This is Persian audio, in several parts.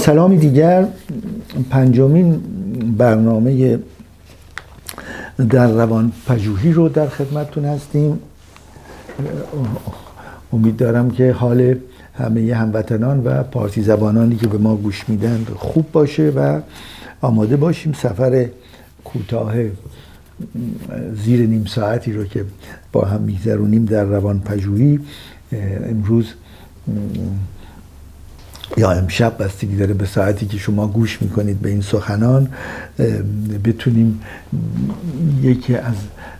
سلامی دیگر پنجمین برنامه در روان پژوهی رو در خدمتتون هستیم. امید دارم که حال همه هموطنان و پارتی زبانانی که به ما گوش میدن خوب باشه و آماده باشیم سفر کوتاه زیر نیم ساعتی رو که با هم میگذرونیم در روان پژوهی. امروز یا امشب بستگی داره به ساعتی که شما گوش می‌کنید به این سخنان بتونیم یکی از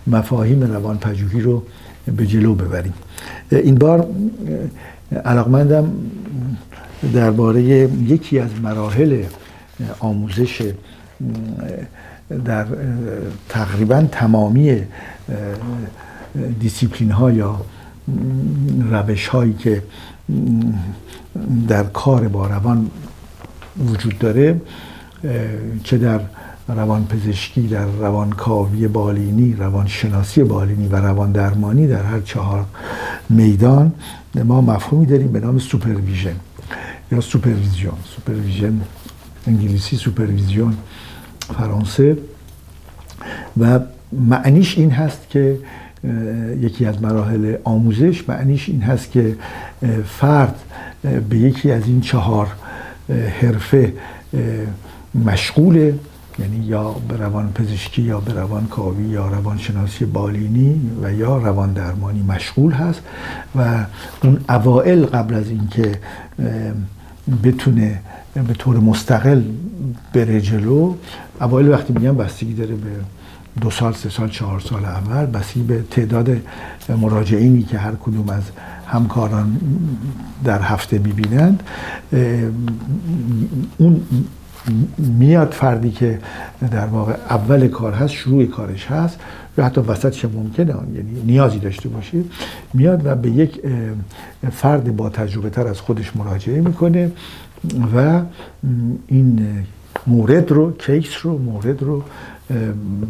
مفاهیم روان پژوهی رو به جلو ببریم. این بار علاقمندم درباره یکی از مراحل آموزش در تقریبا تمامی دیسیپلین ها یا روش هایی که در کار با روان وجود داره چه در روان پزشکی در روان کاوی بالینی روان شناسی بالینی و روان درمانی در هر چهار میدان ما مفهومی داریم به نام supervision یا supervision supervision انگلیسی supervision فرانسه. و معنیش این هست که یکی از مراحل آموزش معنیش این هست که فرد به یکی از این چهار حرفه مشغوله یعنی یا به روان پزشکی یا به روان کاوی یا روان شناسی بالینی و یا روان درمانی مشغول هست و اون اوائل قبل از اینکه بتونه به طور مستقل بره جلو اوایل وقتی میگم بستگی داره به دو سال سه سال چهار سال اول بستگی به تعداد مراجعینی که هر کدوم از همکاران در هفته می‌بینند اون میاد فردی که در واقع اول کار هست شروع کارش هست یا حتی وسطش ممکنه یعنی نیازی داشته باشه میاد و به یک فرد با تجربه تر از خودش مراجعه می‌کنه و این مورد رو case رو مورد رو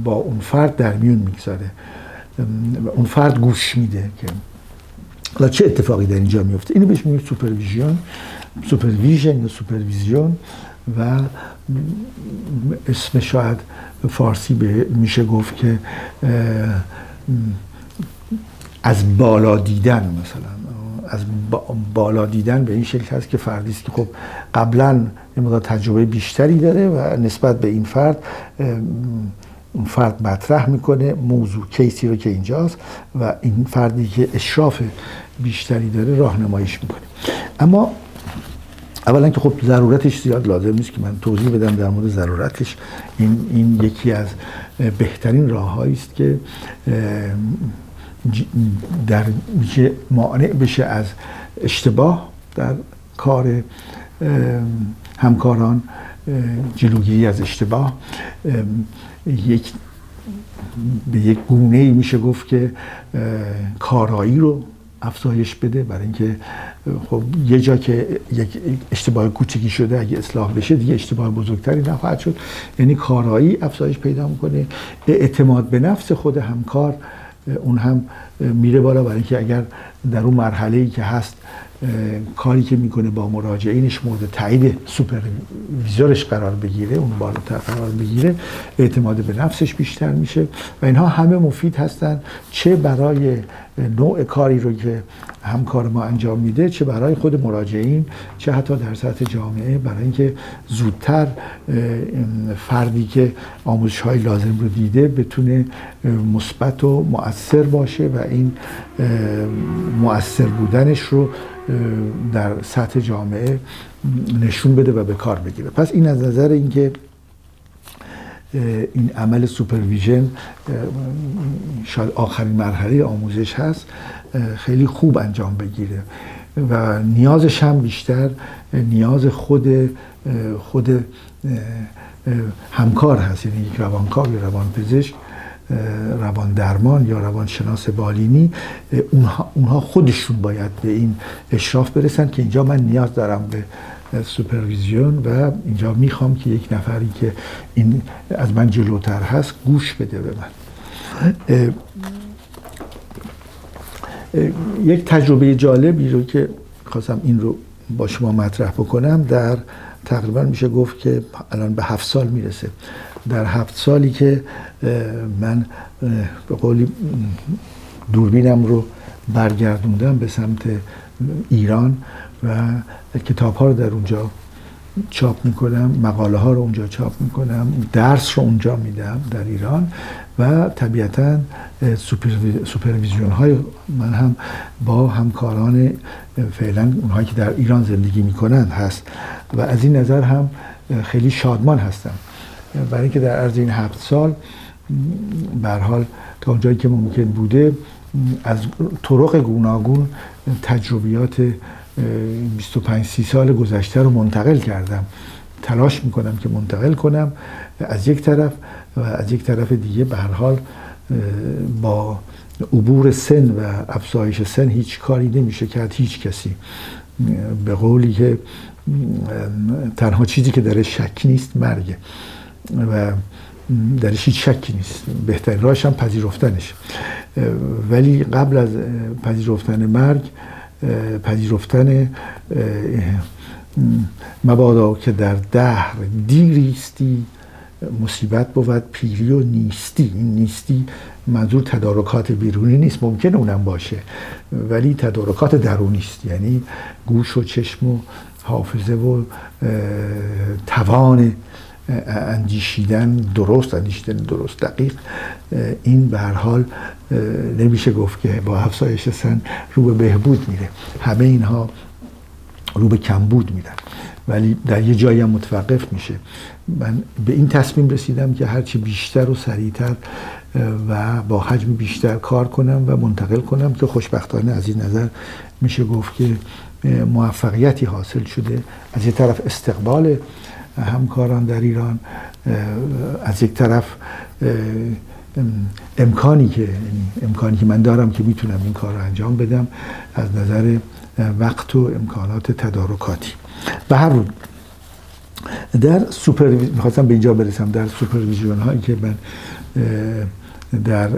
با اون فرد در میون می‌گذاره. اون فرد گوش میده که حالا چه اتفاقی در اینجا میفته اینو بهش میگیم supervision supervision یا supervision و اسم شاید فارسی به میشه گفت که از بالا دیدن مثلا. از بالا دیدن به این شکل هست که فردی است که خب قبلا مقدار تجربه بیشتری داره و نسبت به این فرد اون فرد مطرح می‌کنه موضوع کیسی رو که اینجاست و این فردی که اشراف بیشتری داره راهنماییش می‌کنه. اما اولا که خب ضرورتش زیاد لازم نیست که من توضیح بدم در مورد ضرورتش. این, این یکی از بهترین راههایی است که در که مانع بشه از اشتباه در کار همکاران جلوگیری از اشتباه یک به یک گونه میشه گفت که کارایی رو افزایش بده برای اینکه خب یه جا که یک اشتباه کوچکی شده اگه اصلاح بشه دیگه اشتباه بزرگتری نخواهد شد. یعنی کارایی افزایش پیدا می‌کنه. اعتماد به نفس خود همکار اون هم میره بالا برای اینکه اگر در اون مرحله ای که هست کاری که می‌کنه با مراجعینش مورد تایید سوپرویزورش قرار بگیره اون بالاتر قرار بگیره اعتماد به نفسش بیشتر میشه و اینها همه مفید هستن. چه برای نوع کاری رو که همکار ما انجام میده چه برای خود مراجعین چه حتی در سطح جامعه برای اینکه زودتر فردی که آموزش های لازم رو دیده بتونه مثبت و مؤثر باشه و این مؤثر بودنش رو در سطح جامعه نشون بده و به کار بگیره. پس این از نظر اینکه این عمل سوپرویژن شاید آخرین مرحله آموزش هست خیلی خوب انجام بگیره و نیازش هم بیشتر نیاز خود خود همکار هست یعنی یک روانکار یا روانپزشک روان درمان یا روان شناس بالینی اونها, اونها خودشون باید به این اشراف برسن که اینجا من نیاز دارم به سوپرویزیون و اینجا می‌خوام که یک نفری که این از من جلوتر هست گوش بده به من. یک تجربه جالبی رو که خواستم این رو با شما مطرح بکنم در تقریبا میشه گفت که الان به هفت سال می‌رسه. در هفت سالی که من به قولی دوربینم رو برگردوندم به سمت ایران و کتاب ها رو در اونجا چاپ می‌کنم مقاله ها رو اونجا چاپ می‌کنم درس رو اونجا میدم در ایران و طبیعتا سوپرویزیون های من هم با همکاران فعلا اونهایی که در ایران زندگی می‌کنند هست و از این نظر هم خیلی شادمان هستم. برای اینکه در عرض این هفت سال به حال تا اونجایی که ممکن بوده از طرق گوناگون تجربیات 25 30 سال گذشته رو منتقل کردم. تلاش می‌کنم که منتقل کنم از یک طرف و از یک طرف دیگه به هر حال با عبور سن و افزایش سن هیچ کاری نمیشه کرد هیچ کسی. به قولی که تنها چیزی که درش شک نیست مرگه. و درش هیچ شکی نیست. بهترین راهش هم پذیرفتنش. ولی قبل از پذیرفتن مرگ پذیرفتن مبادا که در دهر دیریستی مصیبت بود پیری و نیستی. این نیستی منظور تدارکات بیرونی نیست ممکن اونم باشه. ولی تدارکات درونی است. یعنی گوش و چشم و حافظه و توان اندیشیدن درست اندیشیدن درست. دقیق این به هر حال نمیشه گفت که با افزایش سن رو به بهبود میره. همه اینها رو به کمبود میرن. ولی در یه جایی هم متوقف میشه. من به این تصمیم رسیدم که هرچی بیشتر و سریعتر و با حجم بیشتر کار کنم و منتقل کنم که خوشبختانه از این نظر میشه گفت که موفقیتی حاصل شده. از یه طرف استقبال همکاران در ایران از یک طرف امکانی که یعنی امکانی که من دارم که می‌تونم این کار رو انجام بدم از نظر وقت و امکانات تدارکاتی. به هر روی در سوپر می‌خواستم به اینجا برسم در supervision هایی که من در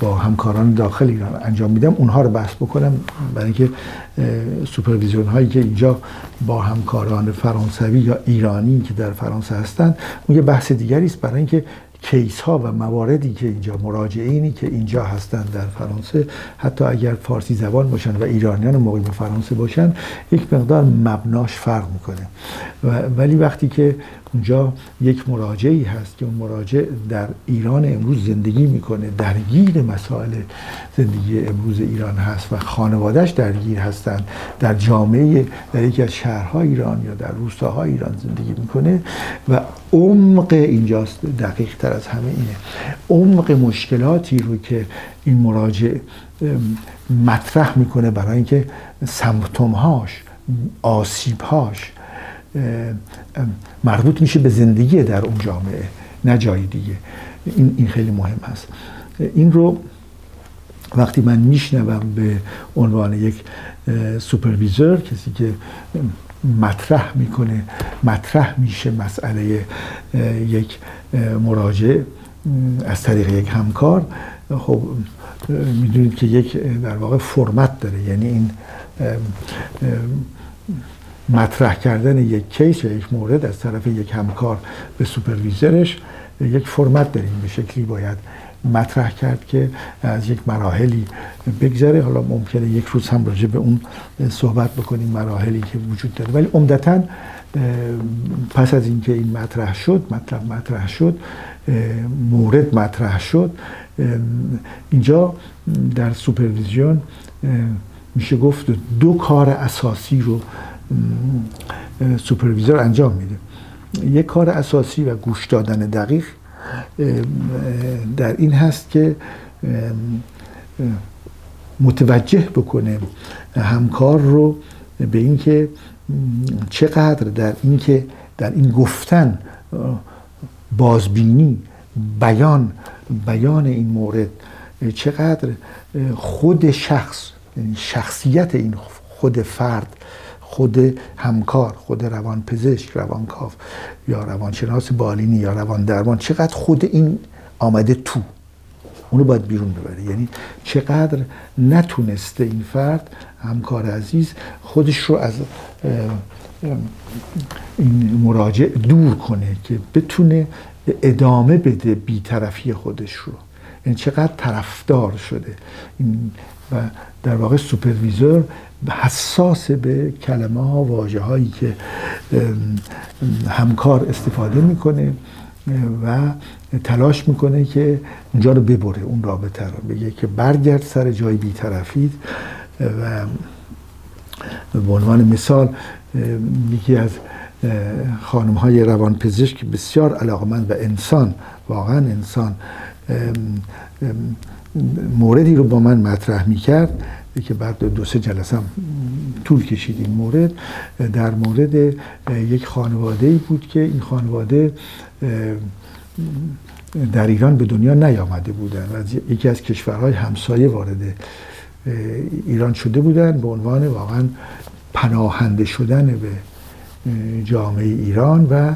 با همکاران داخل ایران انجام میدم. اونها رو بحث بکنم برای اینکه supervision هایی که اینجا با همکاران فرانسوی یا ایرانی که در فرانسه هستند اون یه بحث دیگری است برای اینکه کیس ها و مواردی که اینجا مراجعینی که اینجا هستند در فرانسه حتی اگر فارسی زبان باشن و ایرانیان مقیم فرانسه باشن یک مقدار مبناش فرق می‌کنه. ولی وقتی که اونجا یک مراجعی هست که اون مراجع در ایران امروز زندگی می‌کنه درگیر مسائل زندگی امروز ایران هست و خانوادهش درگیر هستند. در جامعه در یکی از شهرهای ایران یا در روستاهای ایران زندگی می‌کنه و عمق اینجاست دقیق تر از همه اینه. عمق مشکلاتی رو که این مراجع مطرح می‌کنه برای اینکه سمپتومهاش آسیبهاش مربوط میشه به زندگی در اون جامعه نه جای دیگه. این, این خیلی مهم هست. این رو وقتی من میشنوم به عنوان یک superviseur کسی که مطرح می‌کنه مطرح میشه مسئله یک مراجع از طریق یک همکار خب می‌دونید که یک در واقع فرمت داره. یعنی این مطرح کردن یک case یا یک مورد از طرف یک همکار به supervisor ش یک فرمت داریم به شکلی باید مطرح کرد که از یک مراحلی بگذره. حالا ممکنه یک روز هم راجع به اون صحبت بکنیم مراحلی که وجود داره. ولی عمدتا پس از اینکه این مطرح شد مطلب مطرح شد مورد مطرح شد اینجا در سوپرویزیون میشه گفت دو کار اساسی رو سوپرویزور انجام میده. یک کار اساسی و گوش دادن دقیق در این هست که متوجه بکنه همکار رو به اینکه چقدر در اینکه در این گفتن بازبینی بیان بیان این مورد چقدر خود شخص یعنی شخصیت این خود فرد خود همکار خود روان پزشک روانکاو یا روانشناس بالینی یا روان درمان چقدر خود این آمده تو؟ اونو باید بیرون ببره یعنی چقدر نتونسته این فرد همکار عزیز خودش رو از این مراجع دور کنه که بتونه ادامه بده بیطرفی خودش رو. این چقدر طرفدار شده. و در واقع سوپرویزور حساس به کلمه ها واجه هایی که همکار استفاده می‌کنه و تلاش می‌کنه که اونجا رو ببره اون رابطه رو. بگه که برگرد سر جای بیطرفید و به عنوان مثال یکی از خانم های روان پزشک بسیار علاقمند و انسان واقعا انسان موردی رو با من مطرح می کرد که بعد دو سه جلسه هم طول کشید این مورد. در مورد یک خانواده ای بود که این خانواده در ایران به دنیا نیامده بودن و یکی از کشورهای همسایه وارد ایران شده بودن به عنوان واقعا پناهنده شدن به جامعه ایران و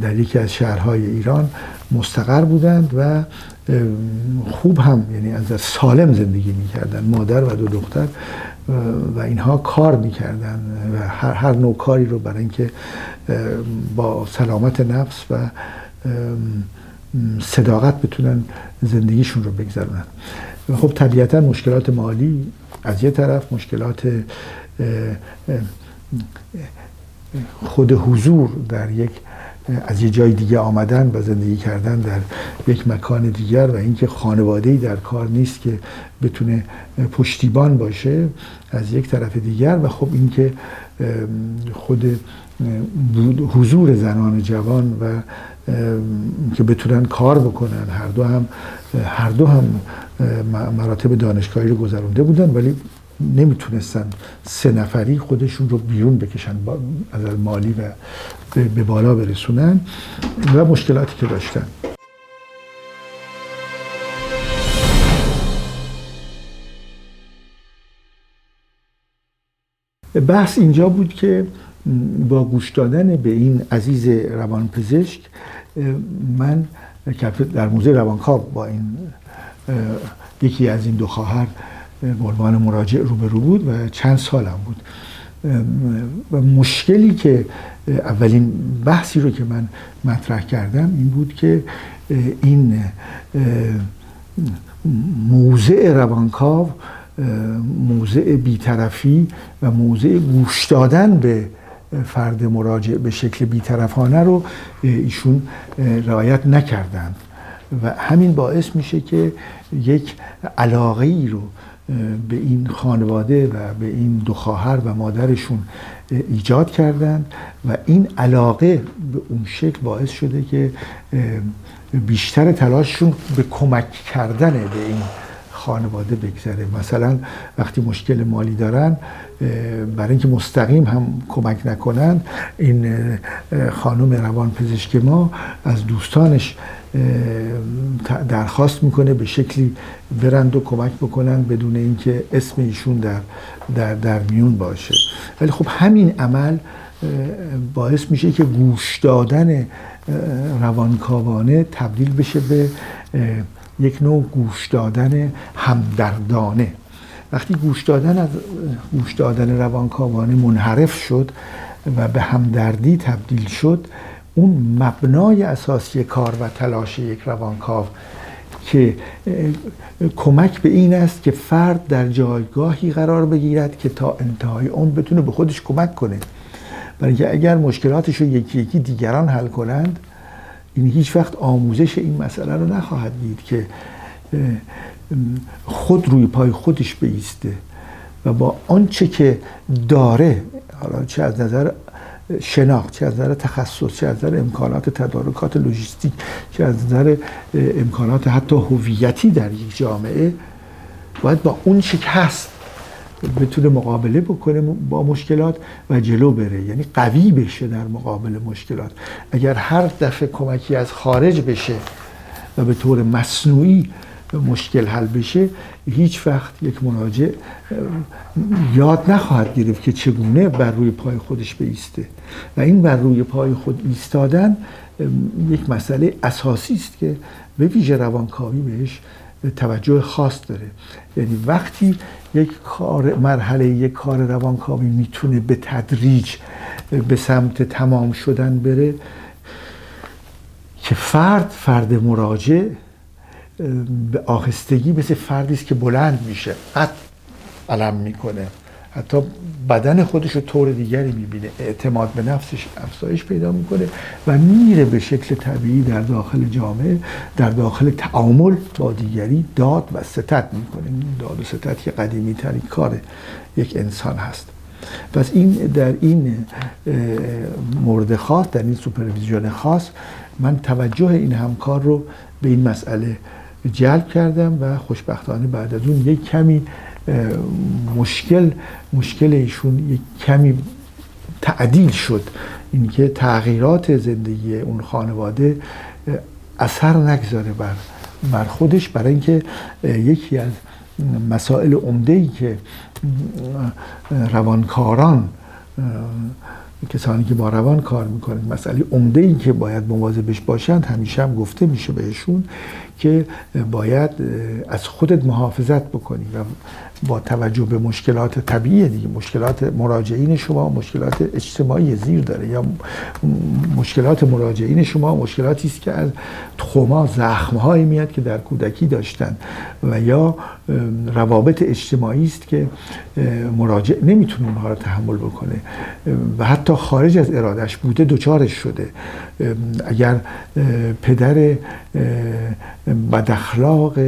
در یکی از شهرهای ایران مستقر بودند و خوب هم یعنی از سالم زندگی می‌کردن مادر و دو دختر و اینها کار می‌کردن و هر, هر نوع کاری رو برای اینکه با سلامت نفس و صداقت بتونن زندگیشون رو بگذرونن. خب طبیعتا مشکلات مالی از یه طرف مشکلات خود حضور در یک از یه جای دیگه آمدن و زندگی کردن در یک مکان دیگر و اینکه خانواده‌ای در کار نیست که بتونه پشتیبان باشه از یک طرف دیگر و خب اینکه خود حضور زنان جوان و که بتونن کار بکنن هر دو هم هر دو هم مراتب دانشگاهی رو گذرونده بودن ولی نمی‌تونستن سه نفری خودشون رو بیرون بکشن از مالی و به بالا برسونن و مشکلاتی که داشتن. بحث اینجا بود که با گوش دادن به این عزیز روانپزشک من در موزه روانکاو با این یکی از این دو خواهر به عنوان مراجع روبرو بود و چند سالم بود. و مشکلی که اولین بحثی رو که من مطرح کردم این بود که این موضع روانکاو موضع بیطرفی و موضع گوش دادن به فرد مراجع به شکل بیطرفانه رو ایشون رعایت نکردند. و همین باعث میشه که یک علاقه ای رو به این خانواده و به این دو خواهر و مادرشون ایجاد کردند و این علاقه به اون شکل باعث شده که بیشتر تلاششون به کمک کردن به این خانواده بگذره. مثلا وقتی مشکل مالی دارن برای اینکه مستقیم هم کمک نکنن این خانم روان پزشک ما از دوستانش درخواست می‌کنه به شکلی برند و کمک بکنن بدون اینکه اسم ایشون در, در, در میون باشه. ولی خب همین عمل باعث میشه که گوش دادن روانکاوانه تبدیل بشه به یک نوع گوش دادن همدردانه. وقتی گوش دادن از گوش دادن روانکاوانه منحرف شد و به همدردی تبدیل شد اون مبنای اساسی کار و تلاش یک روانکاو که کمک به این است که فرد در جایگاهی قرار بگیرد که تا انتهای اون بتونه به خودش کمک کنه. برای اینکه اگر مشکلاتش رو یکی یکی دیگران حل کنند این هیچ وقت آموزش این مسئله رو نخواهد دید که خود روی پای خودش بیسته و با آنچه که داره حالا چه از نظر شناخت چه از نظر تخصص چه از نظر امکانات تدارکات لوجستیک چه از نظر امکانات حتی هویتی در یک جامعه باید با اون هست بتونه مقابله بکنه با مشکلات و جلو بره. یعنی قوی بشه در مقابل مشکلات. اگر هر دفعه کمکی از خارج بشه و به طور مصنوعی مشکل حل بشه هیچ وقت یک مراجع یاد نخواهد گرفت که چگونه بر روی پای خودش بیسته. و این بر روی پای خود ایستادن یک مسئله اساسی است که به ویژه روانکاوی بهش توجه خاص داره. یعنی وقتی یک کار مرحله یک کار روانکاوی می‌تونه به تدریج به سمت تمام شدن بره که فرد فرد مراجع به آهستگی مثل فردی است که بلند میشه. قد علم می‌کنه. حتی بدن خودش رو طور دیگری می‌بینه. اعتماد به نفسش افزایش پیدا می‌کنه و میره به شکل طبیعی در داخل جامعه در داخل تعامل با دیگری داد و ستت می‌کنه. داد و ستت که قدیمی ترین کار یک انسان هست. پس این در این مورد خاص در این سوپرویزیون خاص من توجه این همکار رو به این مسئله جلب کردم و خوشبختانه بعد از اون یک کمی مشکل مشکل ایشون یک کمی تعدیل شد. اینکه تغییرات زندگی اون خانواده اثر نگذاره بر بر خودش. برای اینکه یکی از مسائل عمده ای که روانکاران کسانی که با روان کار می‌کنن مسئله عمده ای که باید مواظبش باشند همیشه هم گفته میشه بهشون که باید از خودت محافظت بکنی و با توجه به مشکلات طبیعی دیگه مشکلات مراجعین شما مشکلات اجتماعی زیر داره یا مشکلات مراجعین شما مشکلاتی است که از تخما زخم هایی میاد که در کودکی داشتن و یا روابط اجتماعی است که مراجع نمی‌تونه اونها رو تحمل بکنه. و حتی خارج از ارادش بوده دوچارش شده. اگر پدر بداخلاق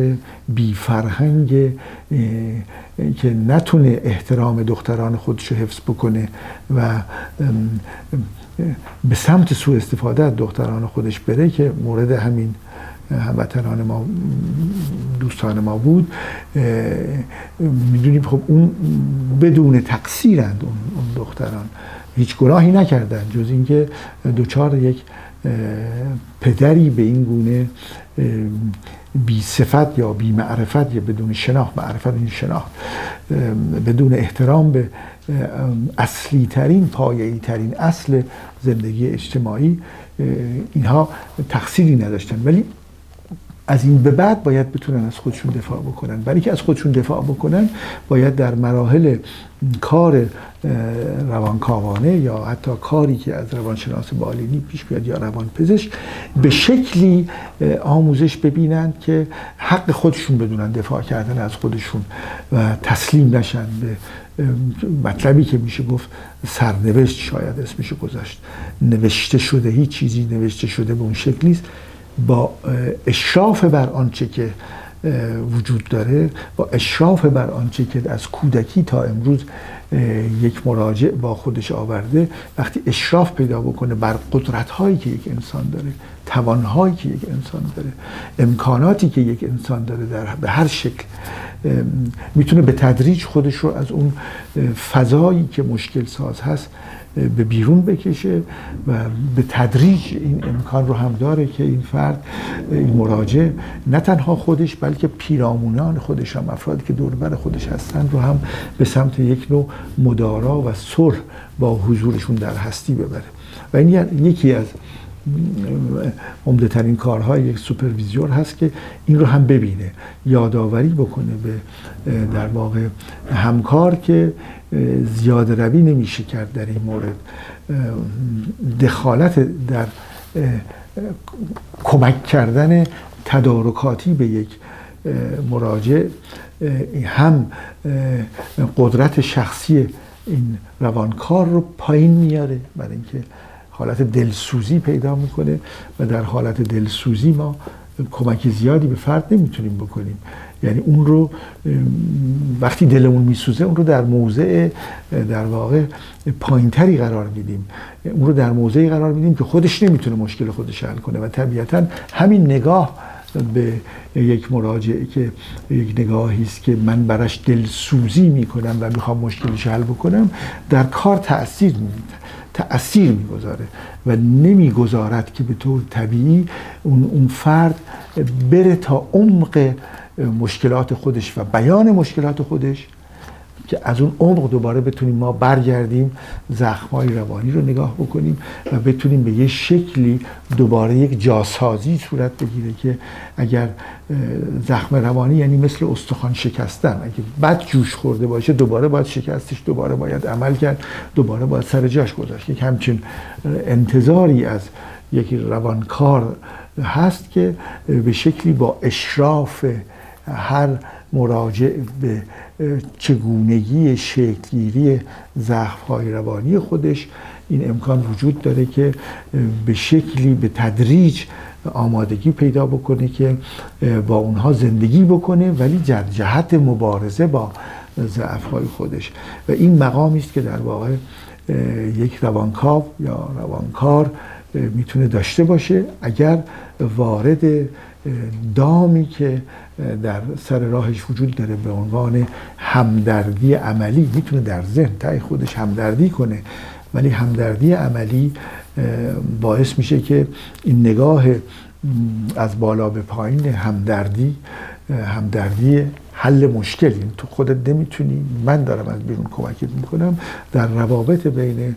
بی فرهنگ که نتونه احترام دختران خودش رو حفظ بکنه و به سمت سوء استفاده از دختران خودش بره که مورد همین هموطنان ما دوستان ما بود. می‌دونیم خب اون بدون تقصیرند اون دختران. هیچ گناهی نکردن جز اینکه دوچار یک پدری به این گونه بی صفت یا بی معرفت یا بدون شناخت معرفت این شناخت بدون احترام به اصلی ترین پایه‌ای ترین اصل زندگی اجتماعی اینها تقصیری نداشتن. ولی از این به بعد باید بتونن از خودشون دفاع بکنن. برای که از خودشون دفاع بکنن باید در مراحل کار روانکاوانه یا حتی کاری که از روانشناس بالینی پیش بیاد یا روانپزشک به شکلی آموزش ببینند که حق خودشون بدونن دفاع کردن از خودشون و تسلیم نشن به مطلبی که میشه گفت سرنوشت شاید اسمش گذاشت. نوشته شده هیچ چیزی نوشته شده به اون شکل نیست. با اشراف بر آنچه که وجود داره با اشراف بر آنچه که از کودکی تا امروز یک مراجع با خودش آورده وقتی اشراف پیدا بکنه بر قدرت هایی که یک انسان داره توان هایی که یک انسان داره امکاناتی که یک انسان داره در به هر شکل می‌تونه به تدریج خودش رو از اون فضایی که مشکل ساز هست به بیرون بکشه و به تدریج این امکان رو هم داره که این فرد این مراجع نه تنها خودش بلکه پیرامونان خودش هم افرادی که دوربر خودش هستن رو هم به سمت یک نوع مدارا و صلح با حضورشون در هستی ببره. و این یکی از عمده ترین کارهای یک سوپرویزیور هست که این رو هم ببینه یادآوری بکنه به در واقع همکار که زیاد روی نمیشه کرد در این مورد. دخالت در کمک کردن تدارکاتی به یک مراجع هم قدرت شخصی این روانکار رو پایین میاره برای اینکه حالت دلسوزی پیدا می‌کنه و در حالت دلسوزی ما کمک زیادی به فرد نمی‌تونیم بکنیم. یعنی اون رو وقتی دلمون میسوزه اون رو در موضع در واقع پایینتری قرار میدیم. اون رو در موضعی قرار میدیم که خودش نمی‌تونه مشکل خودش حل کنه و طبیعتا همین نگاه به یک مراجعه که یک نگاهی است که من براش دلسوزی می‌کنم و می‌خوام مشکلش حل بکنم در کار تاثیر تأثیر می‌گذاره و نمی‌گذارد که به طور طبیعی اون, اون فرد بره تا عمق مشکلات خودش و بیان مشکلات خودش که از اون عمق دوباره بتونیم ما برگردیم زخمای روانی رو نگاه بکنیم و بتونیم به یه شکلی دوباره یک جاسازی صورت بگیره که اگر زخم روانی یعنی مثل استخوان شکستن. اگه بد جوش خورده باشه دوباره باید شکستش دوباره باید عمل کرد دوباره باید سر جاش گذاشت. یک همچین انتظاری از یک روانکار هست که به شکلی با اشراف هر مراجع به چگونگی شکلگیری های روانی خودش این امکان وجود داره که به شکلی به تدریج آمادگی پیدا بکنه که با اونها زندگی بکنه ولی جهت مبارزه با های خودش. و این مقامی است که در واقع یک روانکاو یا روانکار می‌تونه داشته باشه. اگر وارد دامی که در سر راهش وجود داره به عنوان همدردی عملی می‌تونه در ذهن تای خودش همدردی کنه. ولی همدردی عملی باعث میشه که این نگاه از بالا به پایین همدردی همدردی حل مشکل این تو خودت نمی‌تونی. من دارم از بیرون کمکت می‌کنم. در روابط بین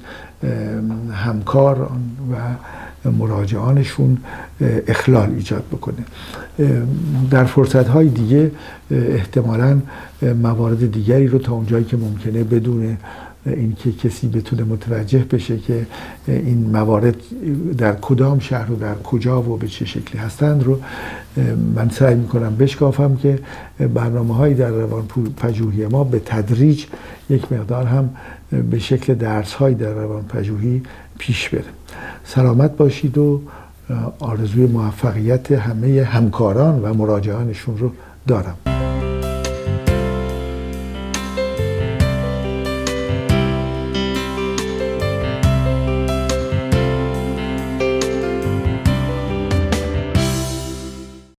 همکار و مراجعانشون اخلال ایجاد بکنه. در فرصت های دیگه احتمالا موارد دیگری رو تا اونجایی که ممکنه بدون اینکه کسی بتونه متوجه بشه که این موارد در کدام شهر و در کجا و به چه شکلی هستند رو من سعی می‌کنم بشکافم که برنامه هایی در روان پژوهی ما به تدریج یک مقدار هم به شکل درس های در روان پژوهی پیش بره. سلامت باشید و آرزوی موفقیت همه همکاران و مراجعانشون رو دارم.